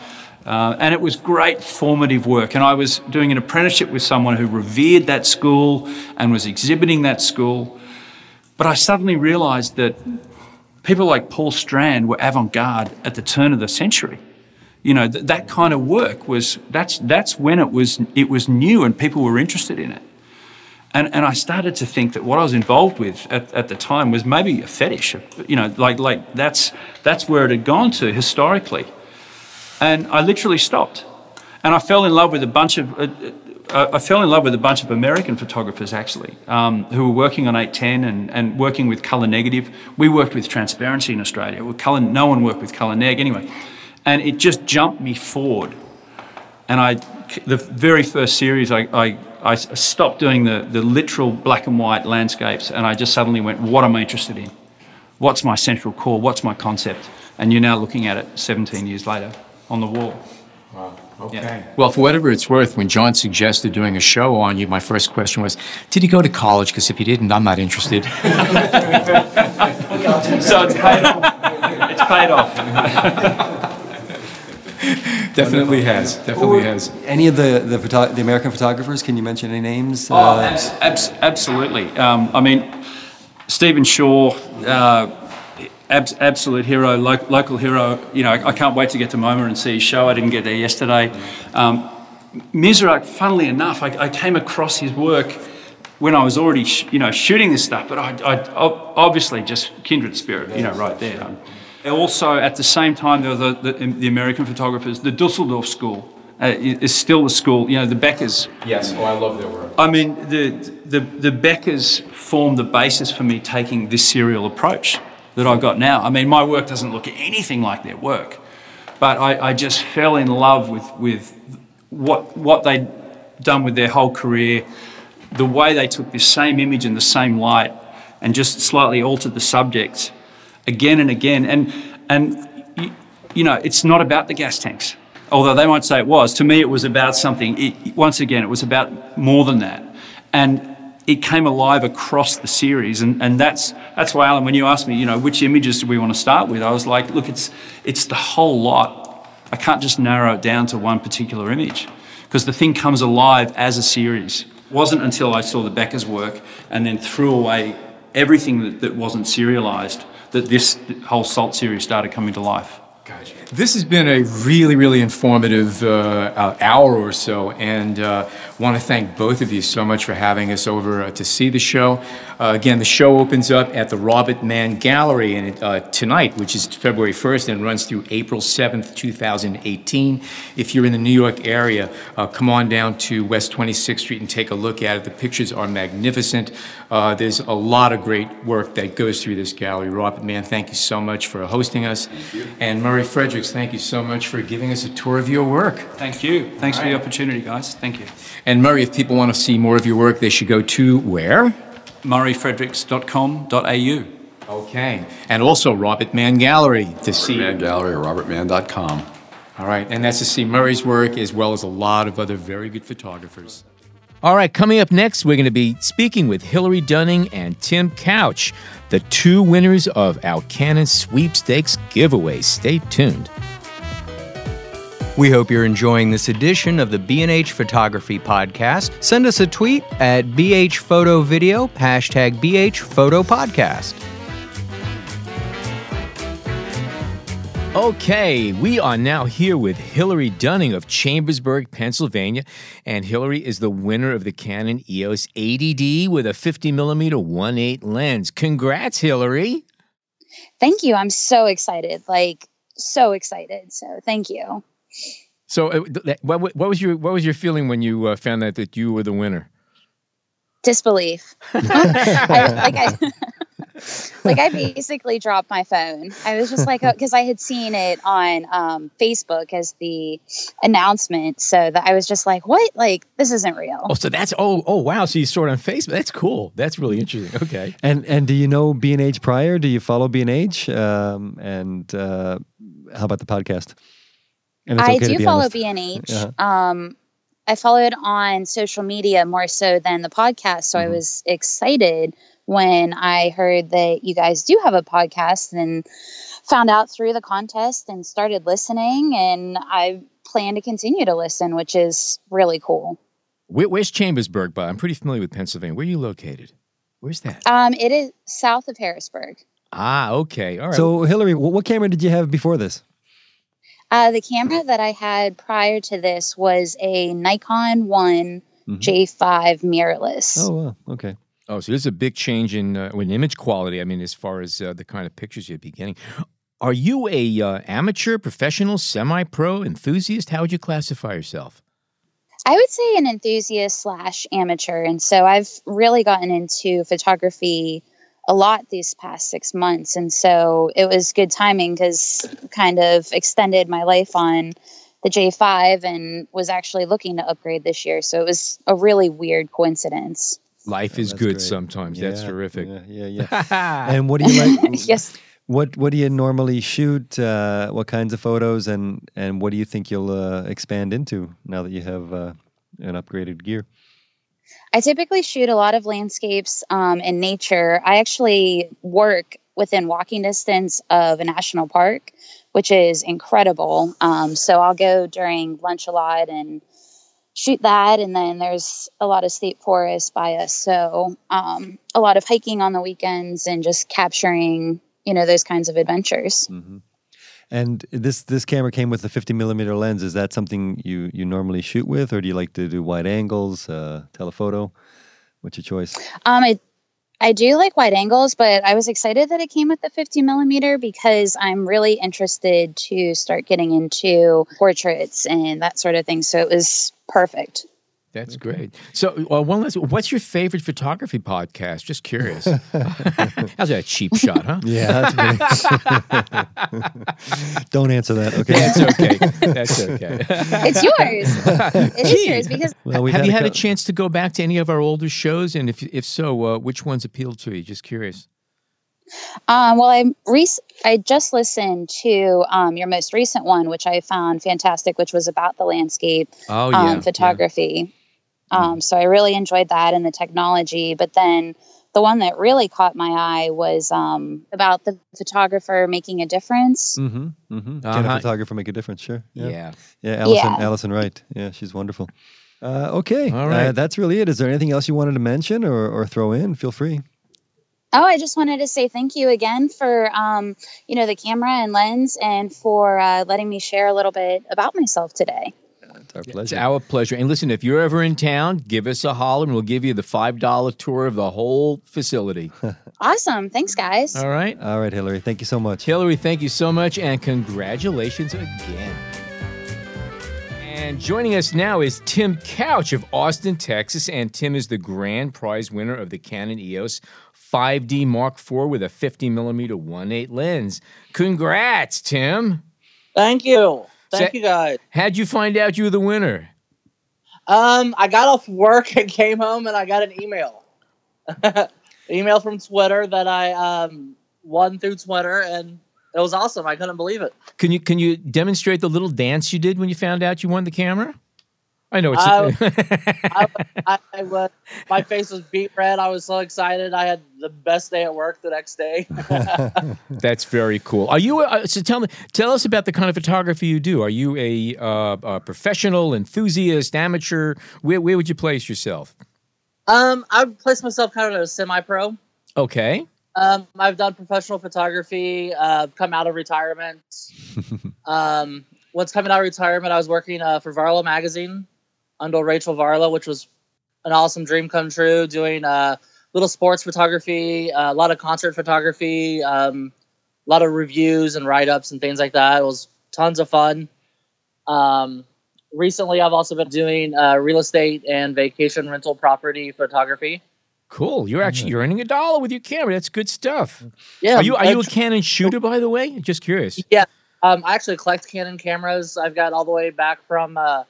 Uh, and it was great formative work. And I was doing an apprenticeship with someone who revered that school and was exhibiting that school. But I suddenly realized that people like Paul Strand were avant garde at the turn of the century. You know, th- that kind of work was, that's, that's when it was, it was new and people were interested in it. And, and I started to think that what I was involved with at, at the time was maybe a fetish. You know, like, like that's, that's where it had gone to historically. And I literally stopped. And I fell in love with a bunch of, uh, I fell in love with a bunch of American photographers actually, um, who were working on 810 and, and working with colour negative. We worked with transparency in Australia. Well, color, no one worked with colour neg anyway. And it just jumped me forward. And I, the very first series, I, I I stopped doing the, the literal black and white landscapes and I just suddenly went, what am I interested in? What's my central core? What's my concept? And you're now looking at it 17 years later on the wall. Wow. Okay. Well, for whatever it's worth, when John suggested doing a show on you, my first question was, did he go to college? Because if he didn't, I'm not interested. so it's paid off. It's paid off. Definitely has. Definitely has. Any of the the, photo- the American photographers? Can you mention any names? Oh, uh, abs- abs- absolutely. Um, I mean, Stephen Shore. Uh, abs- absolute hero, lo- local hero. You know, I, I, can't wait to get to MoMA and see his show. I didn't get there yesterday. Um, Misrach, funnily enough, I, I, came across his work when I was already, sh- you know, shooting this stuff. But I, I, obviously just kindred spirit, you know, right there. Um, also, at the same time, there were the, the, the American photographers. The Dusseldorf School uh, is still a school. You know, the Bechers. Yes, oh, I love their work. I mean, the, the, the Bechers formed the basis for me taking this serial approach that I've got now. I mean, my work doesn't look anything like their work, but I, I just fell in love with, with what, what they'd done with their whole career, the way they took this same image in the same light and just slightly altered the subjects again and again. And, and you know, it's not about the gas tanks, although they might say it was. To me, it was about something. It, once again, it was about more than that. And it came alive across the series. And, and that's, that's why, Allan, when you asked me, you know, which images do we want to start with, I was like, look, it's, it's the whole lot. I can't just narrow it down to one particular image because the thing comes alive as a series. It wasn't until I saw the Becher's work and then threw away everything that, that wasn't serialized that this whole SALT series started coming to life. Gotcha. This has been a really, really informative uh, hour or so, and uh, want to thank both of you so much for having us over uh, to see the show. Uh, again, the show opens up at the Robert Mann Gallery and uh, tonight, which is February 1st, and runs through April 7th, 2018. If you're in the New York area, uh, come on down to West 26th Street and take a look at it. The pictures are magnificent. Uh, there's a lot of great work that goes through this gallery. Robert Mann, thank you so much for hosting us. And Murray Fredericks, thank you so much for giving us a tour of your work. Thank you. Thanks for the opportunity, guys. Thank you. And Murray, if people want to see more of your work, they should go to where? murrayfredericks.com.au. Okay. And also Robert Mann Gallery to Robert see. Mann Gallery or robertmann.com. All right. And that's to see Murray's work as well as a lot of other very good photographers. All right, coming up next, we're going to be speaking with Hillary Dunning and Tim Couch, the two winners of our Canon Sweepstakes giveaway. Stay tuned. We hope you're enjoying this edition of the B&H Photography Podcast. Send us a tweet at BH Photo Video, hashtag BH Photo Podcast. Okay, we are now here with Hillary Dunning of Chambersburg, Pennsylvania, and Hillary is the winner of the Canon EOS 80D with a 50 millimeter 1.8 lens. Congrats, Hillary! Thank you. I'm so excited. Like so excited. So thank you. So, uh, what, what, was your what was your feeling when you uh, found out that you were the winner? Disbelief. I, like I, like I basically dropped my phone. I was just like, because I had seen it on um, Facebook as the announcement, so that I was just like, what? Like this isn't real. Oh, so that's oh oh wow. So you saw it on Facebook. That's cool. That's really interesting. Okay. And and do you know B and H prior? Do you follow B and H? Um, and uh, how about the podcast? I do follow B&H. Uh-huh. Um, I follow it on social media more so than the podcast. So mm-hmm. I was excited when I heard that you guys do have a podcast and found out through the contest and started listening. And I plan to continue to listen, which is really cool. Where, where's Chambersburg, by? I'm pretty familiar with Pennsylvania. Where are you located? Where's that? Um, it is south of Harrisburg. Ah, okay. All right. So, Hillary, what camera did you have before this? Uh, the camera that I had prior to this was a Nikon One Mhm. J5 mirrorless. Oh, wow. Okay. Oh, so there's a big change in uh, in image quality. I mean, as far as uh, the kind of pictures you'd be getting. Are you a uh, amateur, professional, semi-pro, enthusiast? How would you classify yourself? I would say an enthusiast slash amateur. And so I've really gotten into photography a lot these past six months. And so it was good timing because kind of extended my life on the J5 and was actually looking to upgrade this year. So it was a really weird coincidence. Life Oh, is that's good great. sometimes. That's terrific. Yeah, yeah, yeah. and what do you like? yes. What What do you normally shoot? Uh, what kinds of photos, and and what do you think you'll uh, expand into now that you have uh, an upgraded gear? I typically shoot a lot of landscapes um, and nature. I actually work within walking distance of a national park, which is incredible. Um, so I'll go during lunch a lot and shoot that. And then there's a lot of state forests by us. So um, a lot of hiking on the weekends and just capturing, you know, those kinds of adventures. hmm And this this camera came with a 50 millimeter lens. Is that something you you normally shoot with, or do you like to do wide angles, uh, telephoto? What's your choice? Um, I, I do like wide angles, but I was excited that it came with the 50 millimeter because I'm really interested to start getting into portraits and that sort of thing. So it was perfect. That's great. So, uh, one last. What's your favorite photography podcast? Just curious. How's that a cheap shot, huh? Yeah, that's pretty. Don't answer that. Okay. That's okay. That's okay. It's yours. it is yours because Well, we've Have you had a cou- chance to go back to any of our older shows? And if if so, uh, which ones appealed to you? Just curious. Um, well, I rec- I just listened to um, your most recent one, which I found fantastic, which was about the landscape Oh yeah, um, photography. Um, so I really enjoyed that and the technology. But then the one that really caught my eye was um, about the photographer making a difference. Mm-hmm, mm-hmm. Can Uh-huh. a photographer make a difference? Sure. Yeah. Yeah. Yeah. Alison. Yeah. Alison Wright. Yeah, she's wonderful. Uh, okay. All right. Uh, that's really it. Is there anything else you wanted to mention or, or throw in? Feel free. Oh, I just wanted to say thank you again for um, you know the camera and lens, and for uh, letting me share a little bit about myself today. It's our pleasure. It's pleasure. our pleasure. And listen, if you're ever in town, give us a holler and we'll give you the five dollar tour of the whole facility. Awesome, thanks, guys. All right. All right, Hillary. Thank you so much. Hillary, thank you so much and congratulations again. And joining us now is Tim Couch of Austin, Texas. And Tim is the grand prize winner of the Canon EOS 5D Mark IV with a 50 millimeter 1.8 lens. Congrats, Tim. Thank you. Thank Sa- you guys. How'd you find out you were the winner? Um, I got off work and came home and I got an email. email from Twitter that I um won through Twitter and it was awesome. I couldn't believe it. Can you can you demonstrate the little dance you did when you found out you won the camera? I know it's. I, I, I was, my face was beat red. I was so excited. I had the best day at work the next day. That's very cool. Are you? Uh, so tell me, tell us about the kind of photography you do. Are you a, uh, a professional, enthusiast, amateur? Where where would you place yourself? um, I would place myself kind of as a semi-pro. Okay. Um, I've done professional photography. Uh, come out of retirement. um, once coming out of retirement, I was working uh, for Varla magazine under Rachel Varla, which was an awesome dream come true. Doing uh, little sports photography, uh, a lot of concert photography, um, a lot of reviews and write ups and things like that. It was tons of fun. Um, recently, I've also been doing uh, real estate and vacation rental property photography. Cool. You're actually you're earning a dollar with your camera. That's good stuff. Yeah, Are you are you a Canon shooter by the way? Just curious. Yeah, um, I actually collect Canon cameras. I've got all the way back from uh,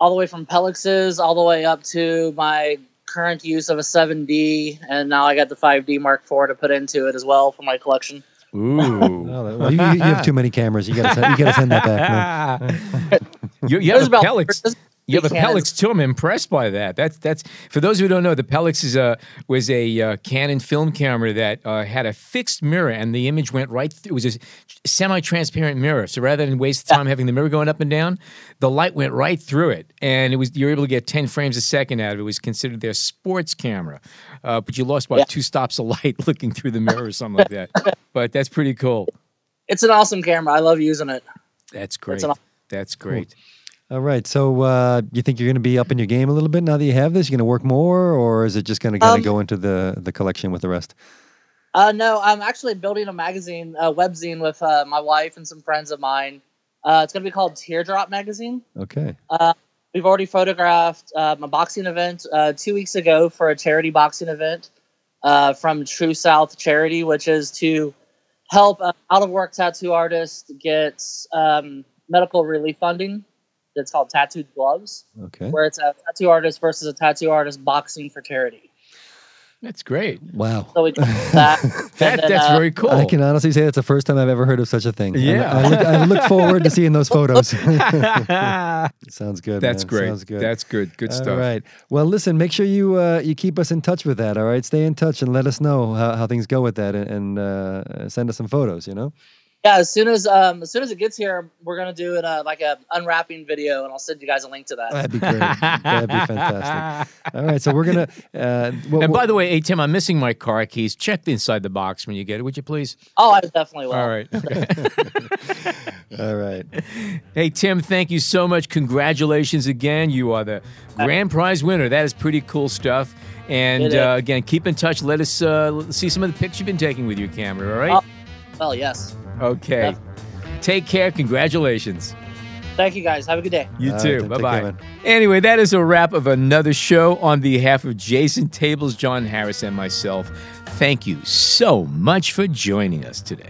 all the way from Pellix's all the way up to my current use of a 7D, and now I got the 5D Mark IV to put into it as well for my collection. Ooh. Oh, well, you, you have too many cameras. You gotta send, you gotta send that back. man. you, you It have a about Pellix. Yeah, the Pellix too. I'm impressed by that. That's that's for those who don't know. The Pellix is a was a uh, Canon film camera that uh, had a fixed mirror, and the image went right. Through, it was a semi-transparent mirror. So rather than waste time having the mirror going up and down, the light went right through it, and it was you're able to get 10 frames a second out of it. It was considered their sports camera, uh, but you lost about Yeah. two stops of light looking through the mirror or something like that. But that's pretty cool. It's an awesome camera. I love using it. That's great. an- That's great. All right. So uh, you think you're going to be up in your game a little bit now that you have this? You're going to work more, or is it just going to kind of Um, go into the the collection with the rest? Uh, no, I'm actually building a magazine, a webzine with uh, my wife and some friends of mine. Uh, it's going to be called Teardrop Magazine. Okay. We've already photographed um, a boxing event uh, two weeks ago for a charity boxing event uh, from True South Charity, which is to help uh, out of work tattoo artists get um, medical relief funding. It's called Tattooed Gloves, Okay. where it's a tattoo artist versus a tattoo artist boxing for charity. That's great. Wow. So we did that. That then, that's uh, very cool. I can honestly say that's the first time I've ever heard of such a thing. Yeah. I, look, I look forward to seeing those photos. Sounds good. That's man. great. Sounds good. That's good. Good All stuff. right. Well, listen. Make sure you uh, you keep us in touch with that. All right. Stay in touch and let us know how, how things go with that, and, and uh, send us some photos. You know. Yeah, as soon as um as soon as it gets here, we're gonna do it uh, like a unwrapping video, and I'll send you guys a link to that. That'd be great. That'd be fantastic. All right. So we're gonna. Uh, well, And by well- the way, hey Tim, I'm missing my car keys. Check inside the box when you get it, would you please? Oh, I definitely will. All right. all right. hey Tim, thank you so much. Congratulations again. You are the grand prize winner. That is pretty cool stuff. And uh, again, keep in touch. Let us uh, see some of the pics you've been taking with your camera. All right. Oh. Well, yes. Okay. Take care. Congratulations. Thank you guys. Have a good day. You All right, too. Tim. bye bye. Anyway, that is a wrap of another show on behalf of Jason Tables, John Harris, and myself. Thank you so much for joining us today.